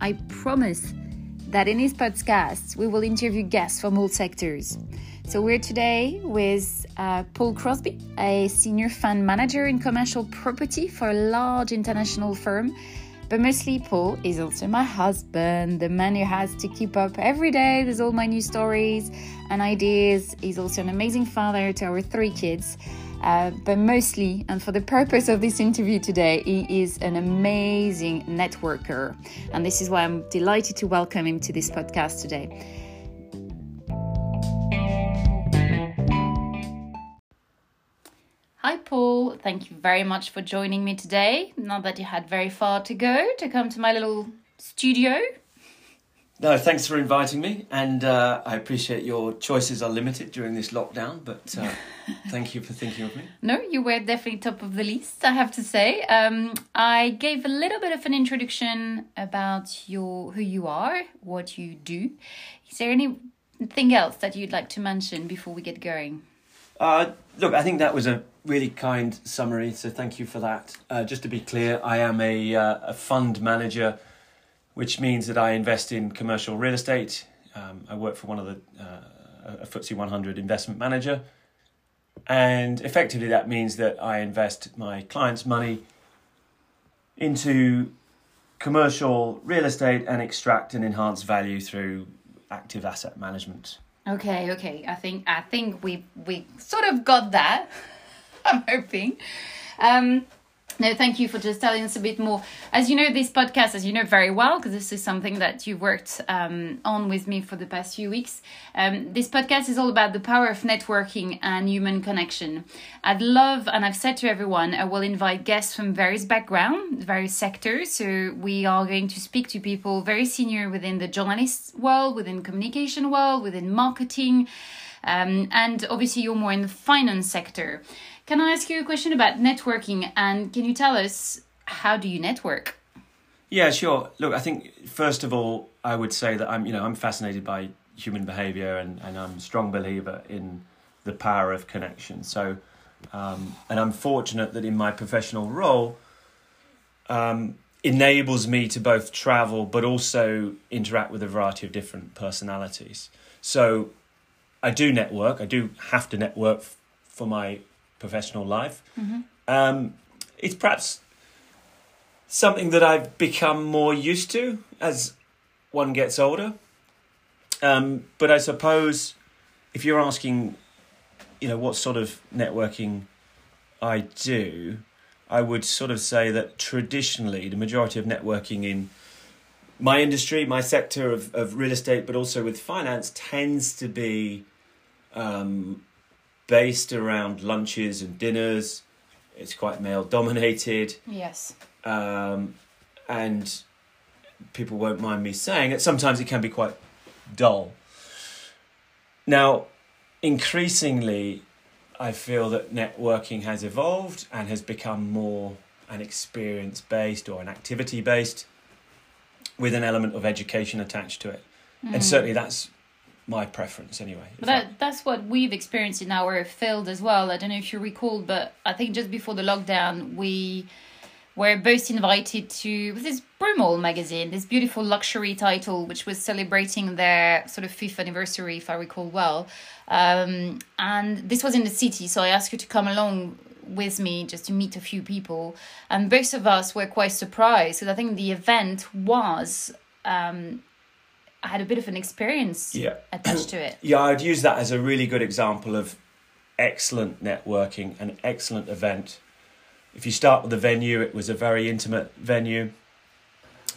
I promise that in this podcast, we will interview guests from all sectors. So we're today with uh, Paul Crosby, a senior fund manager in commercial property for a large international firm. But mostly, Paul is also my husband, the man who has to keep up every day with all my new stories and ideas. He's also an amazing father to our three kids. Uh, but mostly, and for the purpose of this interview today, he is an amazing networker. And this is why I'm delighted to welcome him to this podcast today. Hi, Paul. Thank you very much for joining me today. Not that you had very far to go to come to my little studio. No, thanks for inviting me, and uh, I appreciate your choices are limited during this lockdown. But uh, thank you for thinking of me. No, you were definitely top of the list. I have to say. Um, I gave a little bit of an introduction about your who you are, what you do. Is there anything else that you'd like to mention before we get going? Uh, look, I think that was a really kind summary, so thank you for that. Uh, just to be clear, I am a, uh, a fund manager which means that I invest in commercial real estate. Um, I work for one of the uh, a FTSE 100 investment manager, and effectively that means that I invest my clients' money into commercial real estate and extract and enhance value through active asset management. Okay, okay. I think I think we we sort of got that. I'm hoping. Um, no, thank you for just telling us a bit more. As you know, this podcast, as you know very well, because this is something that you've worked um, on with me for the past few weeks. Um, this podcast is all about the power of networking and human connection. I'd love, and I've said to everyone, I will invite guests from various backgrounds, various sectors. So we are going to speak to people very senior within the journalist world, within communication world, within marketing. Um, and obviously, you're more in the finance sector. Can I ask you a question about networking? And can you tell us how do you network? Yeah, sure. Look, I think first of all, I would say that I'm, you know, I'm fascinated by human behavior, and, and I'm a strong believer in the power of connection. So, um, and I'm fortunate that in my professional role, um, enables me to both travel but also interact with a variety of different personalities. So, I do network. I do have to network for my professional life. Mm-hmm. Um, it's perhaps something that I've become more used to as one gets older. Um, but I suppose if you're asking, you know, what sort of networking I do, I would sort of say that traditionally the majority of networking in my industry, my sector of, of real estate, but also with finance, tends to be um, based around lunches and dinners. It's quite male dominated. Yes. Um, and people won't mind me saying it, sometimes it can be quite dull. Now, increasingly, I feel that networking has evolved and has become more an experience based or an activity based with an element of education attached to it. Mm. And certainly that's my preference anyway. But that, that's what we've experienced in our field as well. I don't know if you recall, but I think just before the lockdown, we were both invited to this Brummell magazine, this beautiful luxury title, which was celebrating their sort of fifth anniversary, if I recall well. Um, and this was in the city, so I asked you to come along with me just to meet a few people. And both of us were quite surprised because I think the event was um, I had a bit of an experience yeah. attached to it. Yeah, I'd use that as a really good example of excellent networking, an excellent event. If you start with the venue, it was a very intimate venue,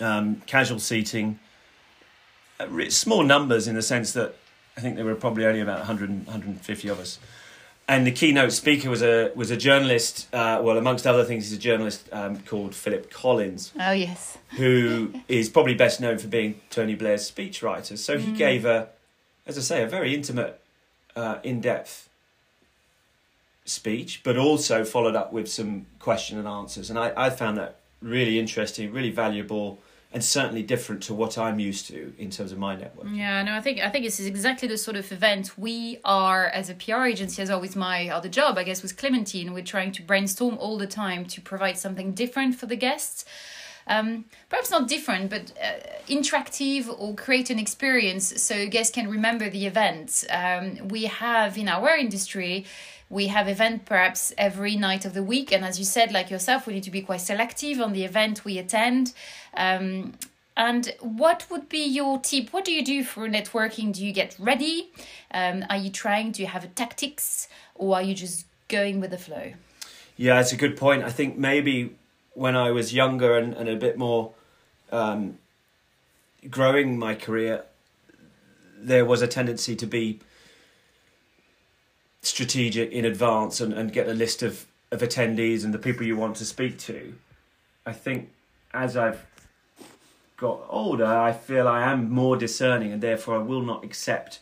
um, casual seating, uh, small numbers in the sense that I think there were probably only about 100, 150 of us and the keynote speaker was a was a journalist. Uh, well, amongst other things, he's a journalist um, called Philip Collins. Oh yes, who is probably best known for being Tony Blair's speechwriter. So he mm. gave a, as I say, a very intimate, uh, in depth speech, but also followed up with some question and answers. And I, I found that really interesting, really valuable and certainly different to what I'm used to in terms of my network. Yeah, no, I think I think this is exactly the sort of event we are as a PR agency. As always, my other job, I guess, was Clementine. We're trying to brainstorm all the time to provide something different for the guests. um, perhaps not different, but uh, interactive or create an experience so guests can remember the event. Um, we have in our industry, we have event perhaps every night of the week, and as you said, like yourself, we need to be quite selective on the event we attend. Um, and what would be your tip? What do you do for networking? Do you get ready? Um, are you trying? Do you have a tactics, or are you just going with the flow? Yeah, it's a good point. I think maybe when I was younger and, and a bit more um, growing my career, there was a tendency to be strategic in advance and, and get a list of, of attendees and the people you want to speak to. I think as I've got older, I feel I am more discerning and therefore I will not accept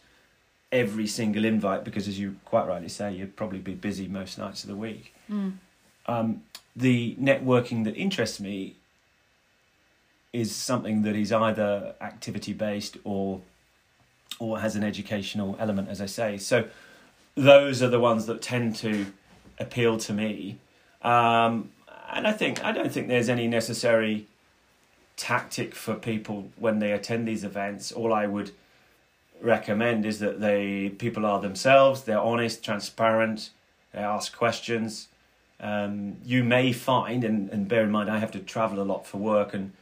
every single invite because, as you quite rightly say, you'd probably be busy most nights of the week. Mm. Um, the networking that interests me is something that is either activity based or or has an educational element, as I say. So those are the ones that tend to appeal to me. Um, and I think I don't think there's any necessary tactic for people when they attend these events. All I would recommend is that they people are themselves, they're honest, transparent, they ask questions. Um, you may find, and, and bear in mind, I have to travel a lot for work and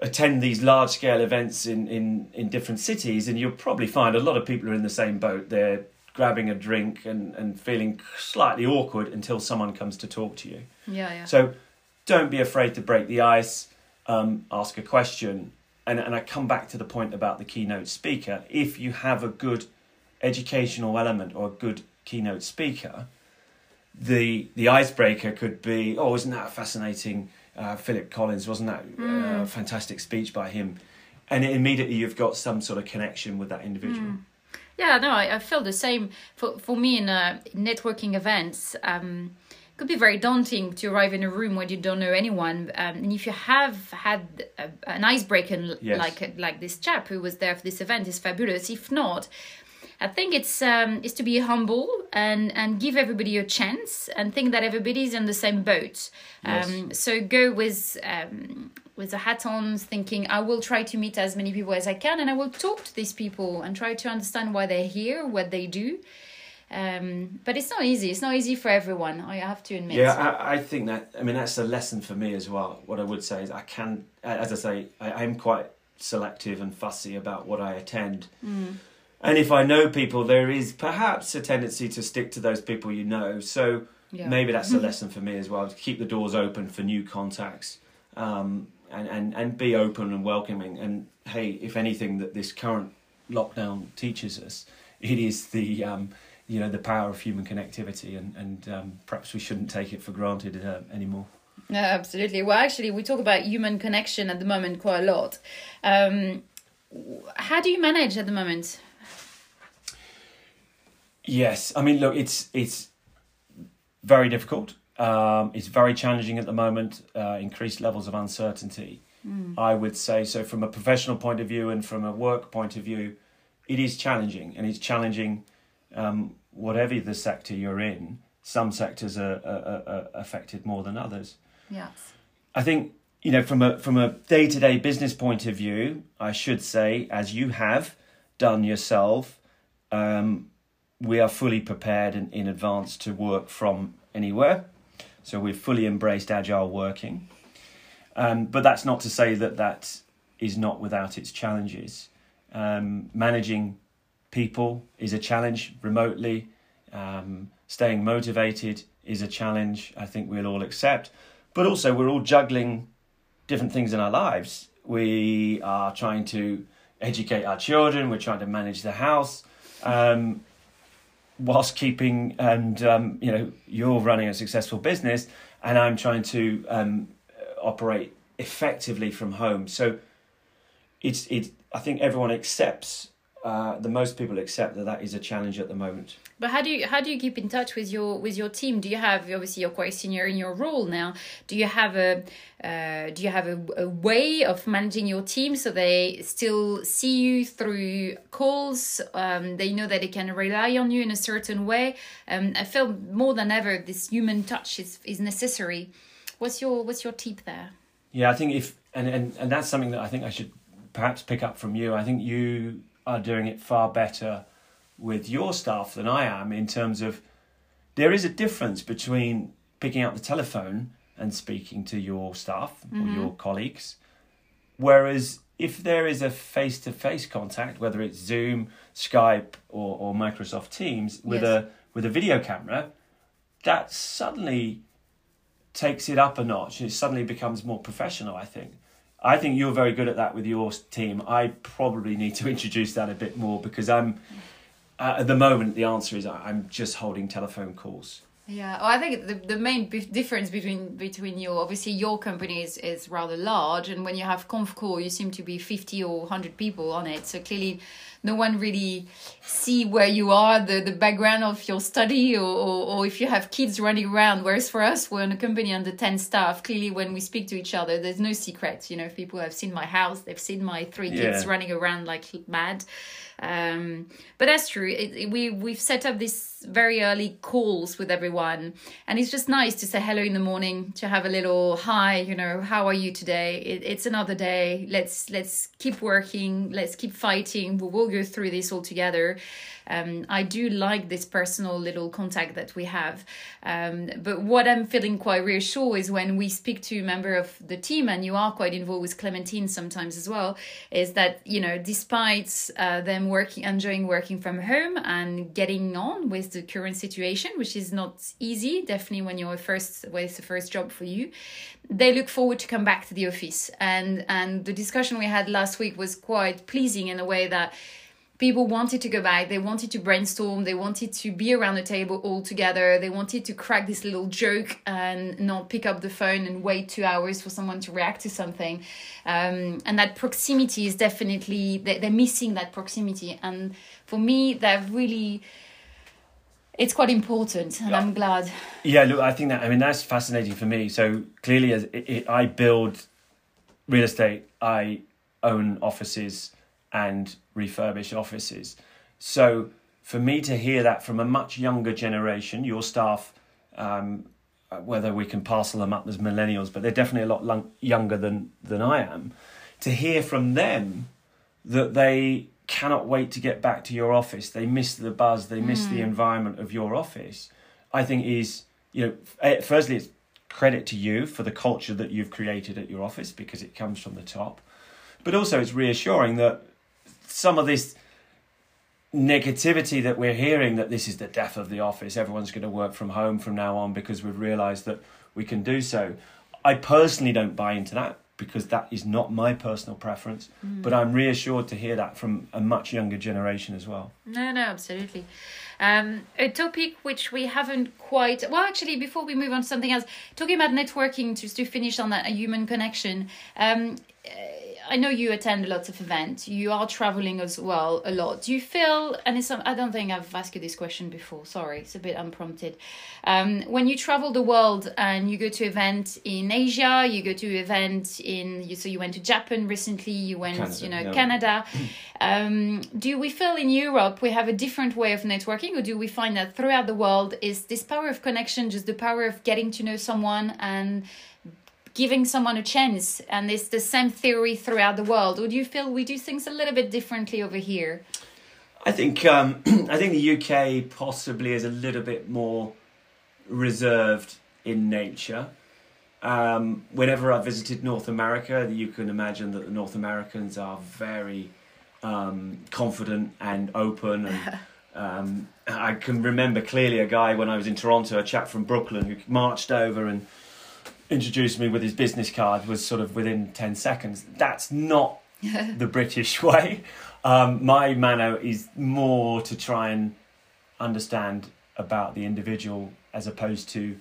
attend these large scale events in, in, in different cities, and you'll probably find a lot of people are in the same boat. They're grabbing a drink and, and feeling slightly awkward until someone comes to talk to you. Yeah, yeah. So don't be afraid to break the ice, um, ask a question. And, and I come back to the point about the keynote speaker. If you have a good educational element or a good keynote speaker, the the icebreaker could be, oh, isn't that fascinating? Uh, Philip Collins, wasn't that uh, Mm. a fantastic speech by him? And immediately you've got some sort of connection with that individual. Yeah, no, I, I feel the same. For for me, in uh, networking events, um, it could be very daunting to arrive in a room where you don't know anyone. Um, and if you have had a, an icebreaker Yes. like like this chap who was there for this event, is fabulous. If not, I think it's um, is to be humble and and give everybody a chance and think that everybody's in the same boat. Um, so go with um, with a hat on, thinking I will try to meet as many people as I can, and I will talk to these people and try to understand why they're here, what they do. Um, but it's not easy. It's not easy for everyone. I have to admit. Yeah, I, I think that. I mean, that's a lesson for me as well. What I would say is, I can, as I say, I, I'm quite selective and fussy about what I attend. Mm. And if I know people, there is perhaps a tendency to stick to those people you know. So Yeah. maybe that's a lesson for me as well to keep the doors open for new contacts um, and, and, and be open and welcoming. And hey, if anything that this current lockdown teaches us, it is the um, you know the power of human connectivity, and and um, perhaps we shouldn't take it for granted uh, anymore. No, absolutely. Well, actually, we talk about human connection at the moment quite a lot. Um, how do you manage at the moment? Yes, I mean, look, it's it's very difficult. Um, it's very challenging at the moment. Uh, increased levels of uncertainty, I would say. So, from a professional point of view and from a work point of view, it is challenging, and it's challenging um, whatever the sector you're in. Some sectors are, are, are affected more than others. Yes. I think you know from a from a day to day business point of view, I should say, as you have done yourself, um, we are fully prepared in, in advance to work from anywhere. So we've fully embraced agile working. Um, but that's not to say that that is not without its challenges. Um, managing people is a challenge remotely. Um, staying motivated is a challenge I think we'll all accept. But also, we're all juggling different things in our lives. We are trying to educate our children, we're trying to manage the house. Um, whilst keeping and um, you know you're running a successful business and i'm trying to um, operate effectively from home. So it's it i think everyone accepts uh, the most people accept that that is a challenge at the moment But how do you how do you keep in touch with your with your team? Do you have obviously you're quite senior in your role now? Do you have a uh, do you have a, a way of managing your team so they still see you through calls? Um, they know that they can rely on you in a certain way. Um, I feel more than ever this human touch is is necessary. What's your what's your tip there? Yeah, I think if and, and and that's something that I think I should perhaps pick up from you. I think you are doing it far better with your staff than I am in terms of there is a difference between picking up the telephone and speaking to your staff Mm-hmm. or your colleagues. Whereas if there is a face to face contact, whether it's Zoom, Skype, or, or Microsoft Teams with Yes. a with a video camera, that suddenly takes it up a notch. It suddenly becomes more professional. I think. I think you're very good at that with your team. I probably need to introduce that a bit more because I'm uh, at the moment the answer is I'm just holding telephone calls. Yeah, well, I think the, the main bif- difference between between you, obviously your company is, is rather large, and when you have conf call, you seem to be fifty or hundred people on it. So clearly, no one really see where you are, the, the background of your study, or, or, or if you have kids running around. Whereas for us, we're in a company under ten staff. Clearly, when we speak to each other, there's no secrets. You know, if people have seen my house, they've seen my three kids Yeah. running around like mad. Um, but that's true. It, it- we we've set up these very early calls with everyone, and it's just nice to say hello in the morning, to have a little hi. You know, how are you today? It, it's another day. Let's let's keep working. Let's keep fighting. We will go through this all together. Um, I do like this personal little contact that we have. Um, but what I'm feeling quite reassured is when we speak to a member of the team, and you are quite involved with Clementine sometimes as well, is that, you know, despite uh, them working, enjoying working from home and getting on with the current situation, which is not easy, definitely when you're first, when it's the first job for you, they look forward to come back to the office. And, and the discussion we had last week was quite pleasing in a way that people wanted to go back. They wanted to brainstorm. They wanted to be around the table all together. They wanted to crack this little joke and not pick up the phone and wait two hours for someone to react to something. Um, and that proximity is definitely they- they're missing that proximity. And for me that really it's quite important and i'm glad. Yeah, look, I think that I mean that's fascinating for me. So clearly, as it, it, I build real estate, I own offices and refurbish offices. So for me to hear that from a much younger generation, your staff, um, uh, whether we can parcel them up as millennials, but they're definitely a lot lung- younger than than I am. To hear from them that they cannot wait to get back to your office, they miss the buzz, they miss the environment of your office. I think is you know, firstly, it's credit to you for the culture that you've created at your office because it comes from the top. But also, it's reassuring that some of this negativity that we're hearing that this is the death of the office, everyone's going to work from home from now on because we've realised that we can do so. I personally don't buy into that because that is not my personal preference, but I'm reassured to hear that from a much younger generation as well. No, no, absolutely. Um, a topic which we haven't quite well, actually, before we move on to something else, talking about networking, just to finish on that a human connection. Um, uh, I know you attend lots of events. You are traveling as well a lot. Do you feel? And it's I don't think I've asked you this question before. Sorry, it's a bit unprompted. Um, when you travel the world and you go to events in Asia, you go to events in. You, so you went to Japan recently. You went, Canada, you know, yeah. Canada. Um, do we feel in Europe we have a different way of networking, or do we find that throughout the world is this power of connection just the power of getting to know someone and giving someone a chance, and it's the same theory throughout the world, or do you feel we do things a little bit differently over here? I think um, I think the UK possibly is a little bit more reserved in nature. Um, whenever I visited North America, you can imagine that the North Americans are very um, confident and open. And um, I can remember clearly a guy when I was in Toronto, a chap from Brooklyn, who marched over and introduced me with his business card. Was sort of within ten seconds. That's not the British way. Um, my manner is more to try and understand about the individual as opposed to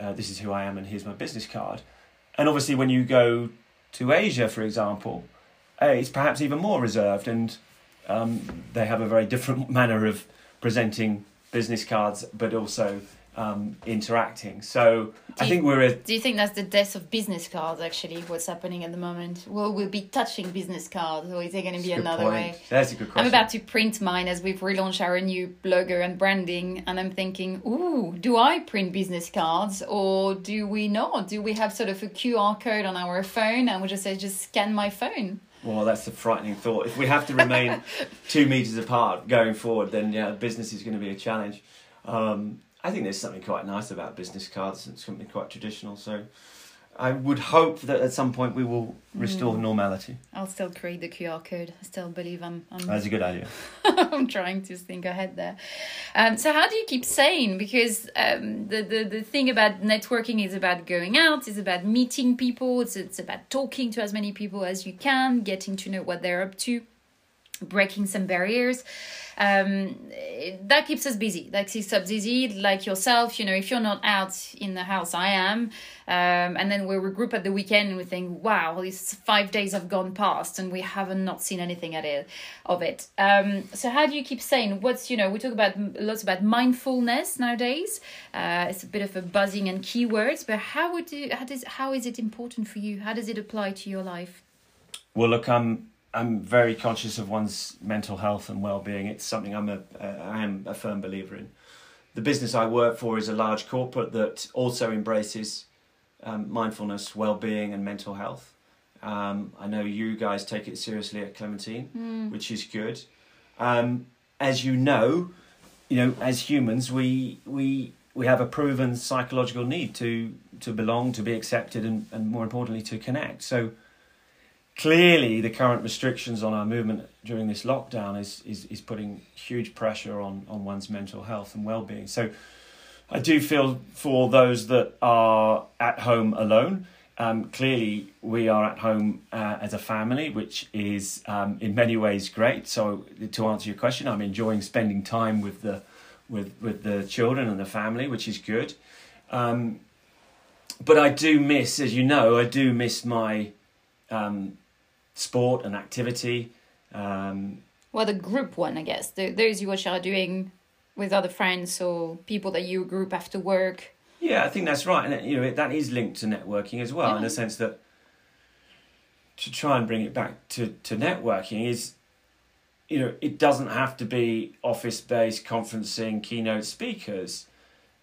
uh, this is who I am and here's my business card. And obviously, when you go to Asia, for example, uh, it's perhaps even more reserved and um, they have a very different manner of presenting business cards, but also um, interacting. So I think we're a, Do you think that's the death of business cards? Actually, what's happening at the moment? Will we be touching business cards, or is there going to be another point. way? That's a good question. I'm about to print mine as we've relaunched our new logo and branding, and I'm thinking, ooh, do I print business cards or do we not? Do we have sort of a QR code on our phone and we just say, just scan my phone? Well, that's a frightening thought. If we have to remain two meters apart going forward, then yeah, business is going to be a challenge. Um, I think there's something quite nice about business cards. It's something quite traditional. So I would hope that at some point we will restore Mm. normality. I'll still create the QR code. I still believe I'm. I'm That's a good idea. I'm trying to think ahead there. Um, so how do you keep sane? Because um, the, the the thing about networking is about going out, it's about meeting people, it's it's about talking to as many people as you can, getting to know what they're up to, breaking some barriers. Um, that keeps us busy. That keeps us busy. Like yourself, you know, if you're not out in the house, I am. Um, and then we regroup at the weekend and we think, wow, these five days have gone past and we haven't not seen anything at it, of it. Um, so how do you keep saying what's, you know, we talk about lots about mindfulness nowadays. Uh, it's a bit of a buzzing and keywords, but how would you, how does, how is it important for you? How does it apply to your life? Well, look, I'm I'm very conscious of one's mental health and well-being. It's something I'm a uh, I am a firm believer in. The business I work for is a large corporate that also embraces um, mindfulness, well-being, and mental health. Um, I know you guys take it seriously at Clementine, which is good. Um, as you know, you know, as humans, we we we have a proven psychological need to to belong, to be accepted, and, and more importantly, to connect. So clearly the current restrictions on our movement during this lockdown is, is, is putting huge pressure on, on one's mental health and well-being. So i do feel for those that are at home alone. Um, clearly we are at home uh, as a family which is um, in many ways great. So to answer your question i'm enjoying spending time with the with, with the children and the family which is good. Um, but i do miss as you know i do miss my um, sport and activity. Um, Well, the group one, I guess. The, those you which are doing with other friends or people that you group after work. yeah, I think that's right, and you know that is linked to networking as well, in the sense that to try and bring it back to to networking is, you know, it doesn't have to be office based conferencing keynote speakers.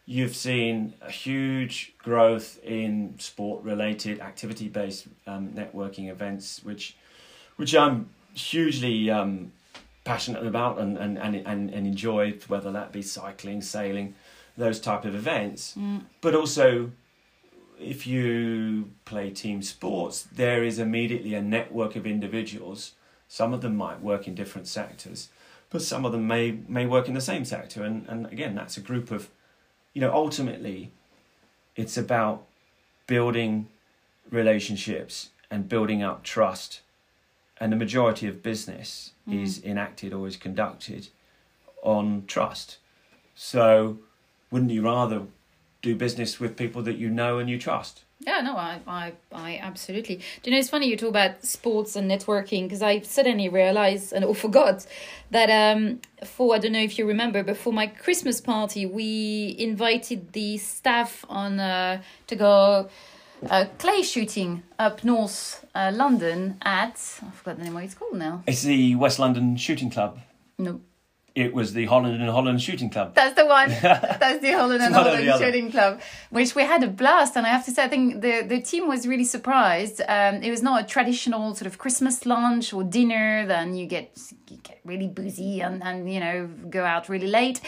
You've seen a huge growth in sport related activity based um, networking events, which which I'm hugely um, passionate about and, and, and, and, and enjoy, whether that be cycling, sailing, those type of events. But also, if you play team sports, there is immediately a network of individuals. Some of them might work in different sectors, but some of them may, may work in the same sector. And, and again, that's a group of, you know, ultimately, it's about building relationships and building up trust. And the majority of business is enacted or is conducted on trust. So, wouldn't you rather do business with people that you know and you trust? Yeah, no, I, I, I absolutely. Do you know, it's funny you talk about sports and networking because I suddenly realized and or forgot that um, for I don't know if you remember, but for my Christmas party, we invited the staff on uh, to go uh, clay shooting up north uh, London at I forgot the name what it's called now. It's the West London Shooting Club. No, It was the Holland and Holland Shooting Club. That's the one. That's the Holland and It's one or Holland. Shooting Club, which we had a blast. And I have to say, I think the, the team was really surprised. Um, it was not a traditional sort of Christmas lunch or dinner. Then you get you get really boozy and, and you know go out really late.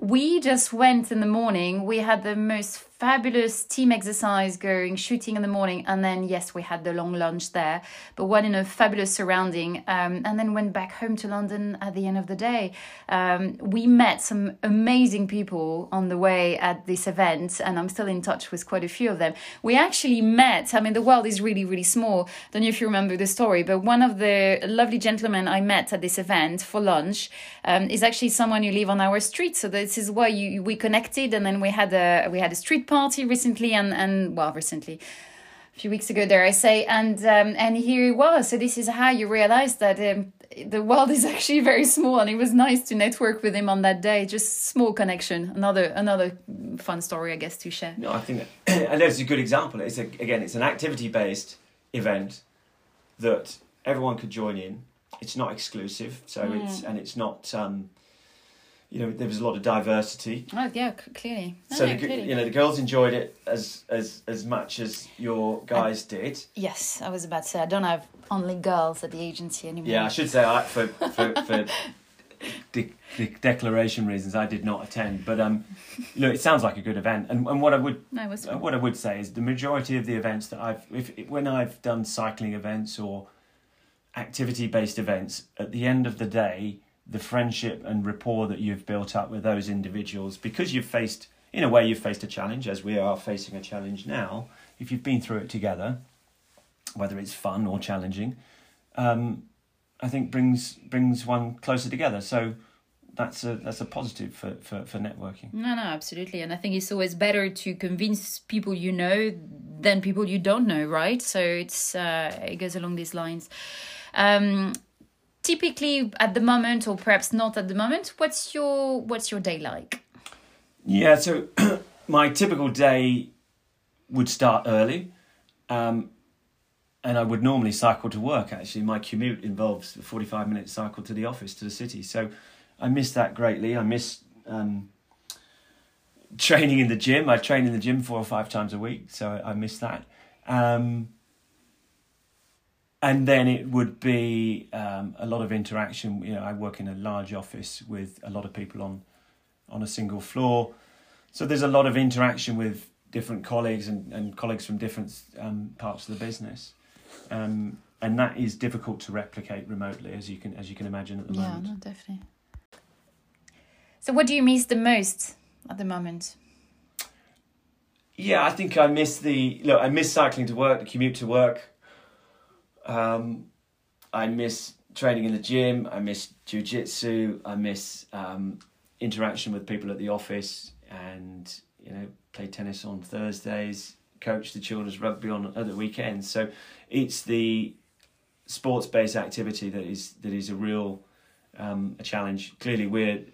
We just went in the morning. We had the most fabulous team exercise going, shooting in the morning, and then yes, we had the long lunch there, but one in a fabulous surrounding, um, and then went back home to London at the end of the day. Um, we met some amazing people on the way at this event, and I'm still in touch with quite a few of them. We actually met. I mean, the world is really, really small. Don't know if you remember the story, but one of the lovely gentlemen I met at this event for lunch um, is actually someone who live on our street. So this is why you we connected, and then we had a we had a street party recently, and and well, recently a few weeks ago, dare I say, and um, and here he was. So this is how you realize that um, the world is actually very small, and it was nice to network with him on that day. Just small connection. Another another fun story, I guess, to share. No, I think that, and that's a good example. It's a, again, it's an activity based event that everyone could join in. It's not exclusive, so Mm. it's and it's not. Um, you know, there was a lot of diversity. Oh yeah, c- clearly. No, so no, the, clearly. you know the girls enjoyed it as as as much as your guys did. Yes, I was about to say I don't have only girls at the agency anymore. Yeah, I should say I, for for, for de- de- declaration reasons, I did not attend. But um, you know, it sounds like a good event. And and what I would No, uh, what I would say is the majority of the events that I've if when I've done cycling events or activity based events, at the end of the day, the friendship and rapport that you've built up with those individuals, because you've faced in a way you've faced a challenge, as we are facing a challenge now. If you've been through it together, whether it's fun or challenging, um, I think brings brings one closer together. So that's a that's a positive for, for, for networking. No, no, absolutely. And I think it's always better to convince people you know than people you don't know, right? So it's uh, it goes along these lines. Um, typically, at the moment, or perhaps not at the moment, what's your what's your day like? Yeah, so my typical day would start early, um, and I would normally cycle to work. Actually, my commute involves a forty-five minute cycle to the office to the city, so I miss that greatly. I miss um, training in the gym. I train in the gym four or five times a week, so I miss that. Um, and then it would be um, a lot of interaction. You know, I work in a large office with a lot of people on on a single floor. So there's a lot of interaction with different colleagues and, and colleagues from different um, parts of the business. Um, and that is difficult to replicate remotely, as you can as you can imagine at the Yeah, moment. no, definitely. So, what do you miss the most at the moment? Yeah, I think I miss the look. I miss cycling to work, the commute to work. Um, I miss training in the gym. I miss jujitsu. I miss um, interaction with people at the office, and you know, play tennis on Thursdays, coach the children's rugby on other weekends. So it's the sports-based activity that is that is a real um, a challenge. Clearly, we're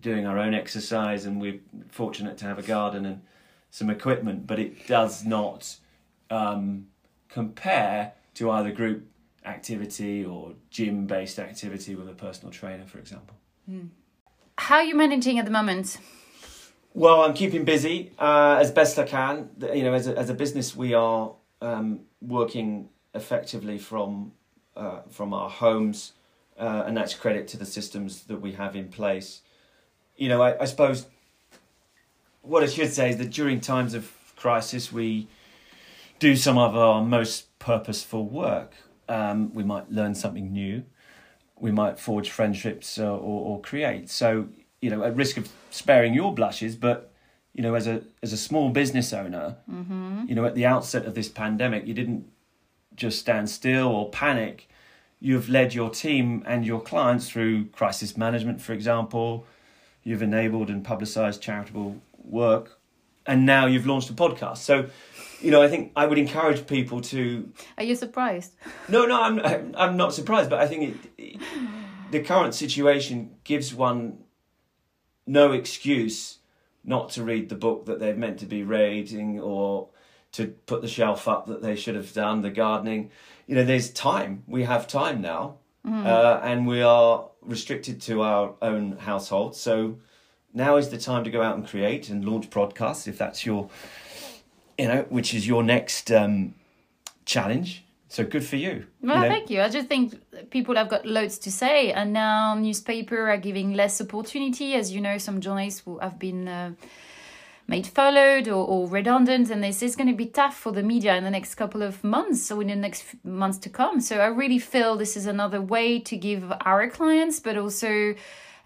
doing our own exercise, and we're fortunate to have a garden and some equipment, but it does not um, compare to either group activity or gym based activity with a personal trainer, for example. How are you managing at the moment? Well, I'm keeping busy uh, as best I can. You know, as a, as a business, we are um, working effectively from uh, from our homes, uh, and that's credit to the systems that we have in place. You know, I, I suppose what I should say is that during times of crisis, we do some of our most purposeful work. Um, we might learn something new. We might forge friendships uh, or, or create. So, you know, at risk of sparing your blushes, but you know, as a as a small business owner, you know, at the outset of this pandemic, you didn't just stand still or panic. You've led your team and your clients through crisis management, for example. You've enabled and publicized charitable work, and now you've launched a podcast. So, you know, I think I would encourage people to Are you surprised? no, no, I'm I'm not surprised, but I think it, it, the current situation gives one no excuse not to read the book that they're meant to be reading or to put the shelf up that they should have done, the gardening. You know, there's time. We have time now, uh, and we are restricted to our own household. So now is the time to go out and create and launch podcasts if that's your, you know, which is your next um, challenge. So good for you. Well, you know? thank you. I just think people have got loads to say, and now newspaper are giving less opportunity. As you know, some journalists who have been uh, made followed or, or redundant, and this is going to be tough for the media in the next couple of months or in the next months to come. So I really feel this is another way to give our clients, but also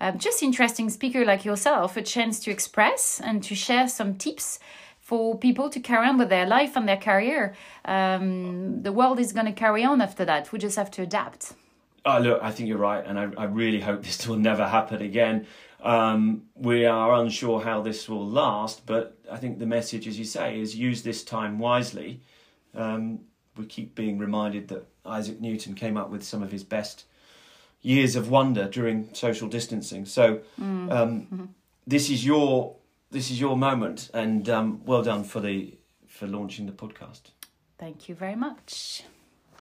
um, just interesting speaker like yourself, a chance to express and to share some tips for people to carry on with their life and their career. Um, the world is going to carry on after that. We just have to adapt. Oh, look, I think you're right, and I, I really hope this will never happen again. Um, we are unsure how this will last, but I think the message, as you say, is use this time wisely. Um, we keep being reminded that Isaac Newton came up with some of his best years of wonder during social distancing. So Mm. um, Mm-hmm. this is your this is your moment, and um, well done for the for launching the podcast. Thank you very much.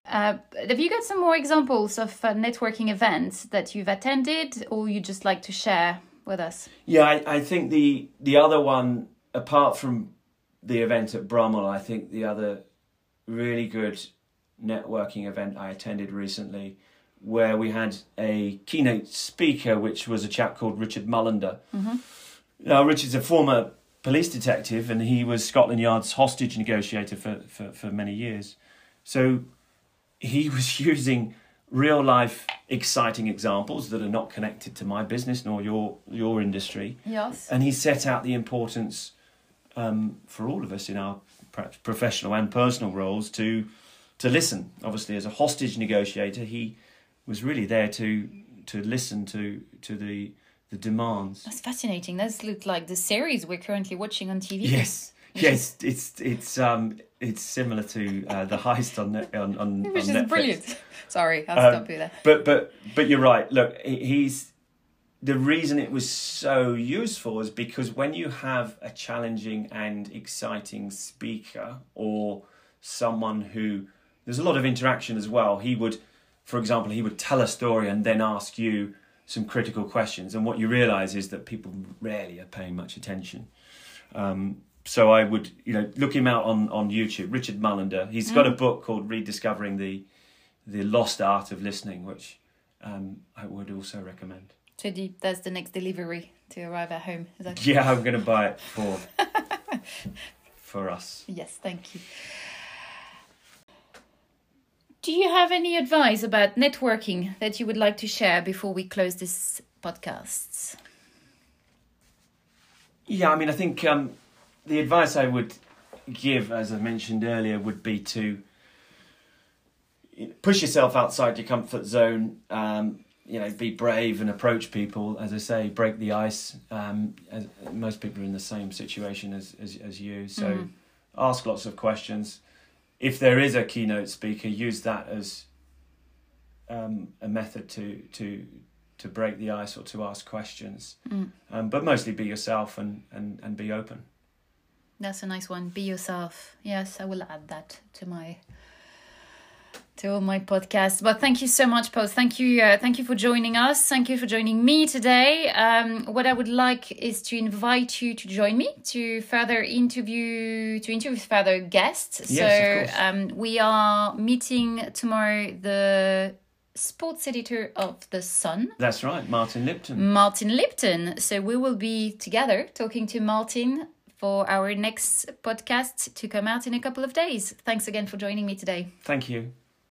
Uh, have you got some more examples of uh, networking events that you've attended or you just like to share with us? Yeah, I, I think the the other one, apart from the event at Brummell, I think the other really good networking event I attended recently, where we had a keynote speaker, which was a chap called Richard Mullender. Now, Richard's a former police detective, and he was Scotland Yard's hostage negotiator for, for, for many years. So he was using real life exciting examples that are not connected to my business nor your your industry Yes. and he set out the importance um, for all of us in our perhaps professional and personal roles to to listen obviously as a hostage negotiator he was really there to to listen to to the the demands That's fascinating. That's look like the series we're currently watching on TV. yes yes it's it's um it's similar to uh, the heist on on on, Which on is Netflix. brilliant. Sorry, I'll Um, stop you there. But but but you're right. Look, he's the reason it was so useful is because when you have a challenging and exciting speaker or someone who there's a lot of interaction as well. He would, for example, he would tell a story and then ask you some critical questions, and what you realise is that people rarely are paying much attention. Um, so I would, you know, look him out on, on YouTube. Richard Mullender. He's got a book called Rediscovering the the Lost Art of Listening, which um, I would also recommend. So the, that's the next delivery to arrive at home. Is that Yeah, I'm going to buy it for for us. Yes, thank you. Do you have any advice about networking that you would like to share before we close this podcast? Yeah, I mean, I think um, the advice I would give, as I mentioned earlier, would be to push yourself outside your comfort zone. Um, you know, be brave and approach people. As I say, break the ice. Um, as, most people are in the same situation as as, as you, so Mm. ask lots of questions. If there is a keynote speaker, use that as um, a method to to to break the ice or to ask questions. Mm. Um, but mostly be yourself and, and, and be open. That's a nice one. Be yourself. Yes, I will add that to my to all my podcasts. But thank you so much, Paul. Thank you, uh, thank you for joining us. Thank you for joining me today. Um, what I would like is to invite you to join me to further interview to interview further guests. Yes, so um, we are meeting tomorrow the sports editor of the Sun. That's right, Martin Lipton. Martin Lipton. So we will be together talking to Martin for our next podcast to come out in a couple of days. Thanks again for joining me today. Thank you.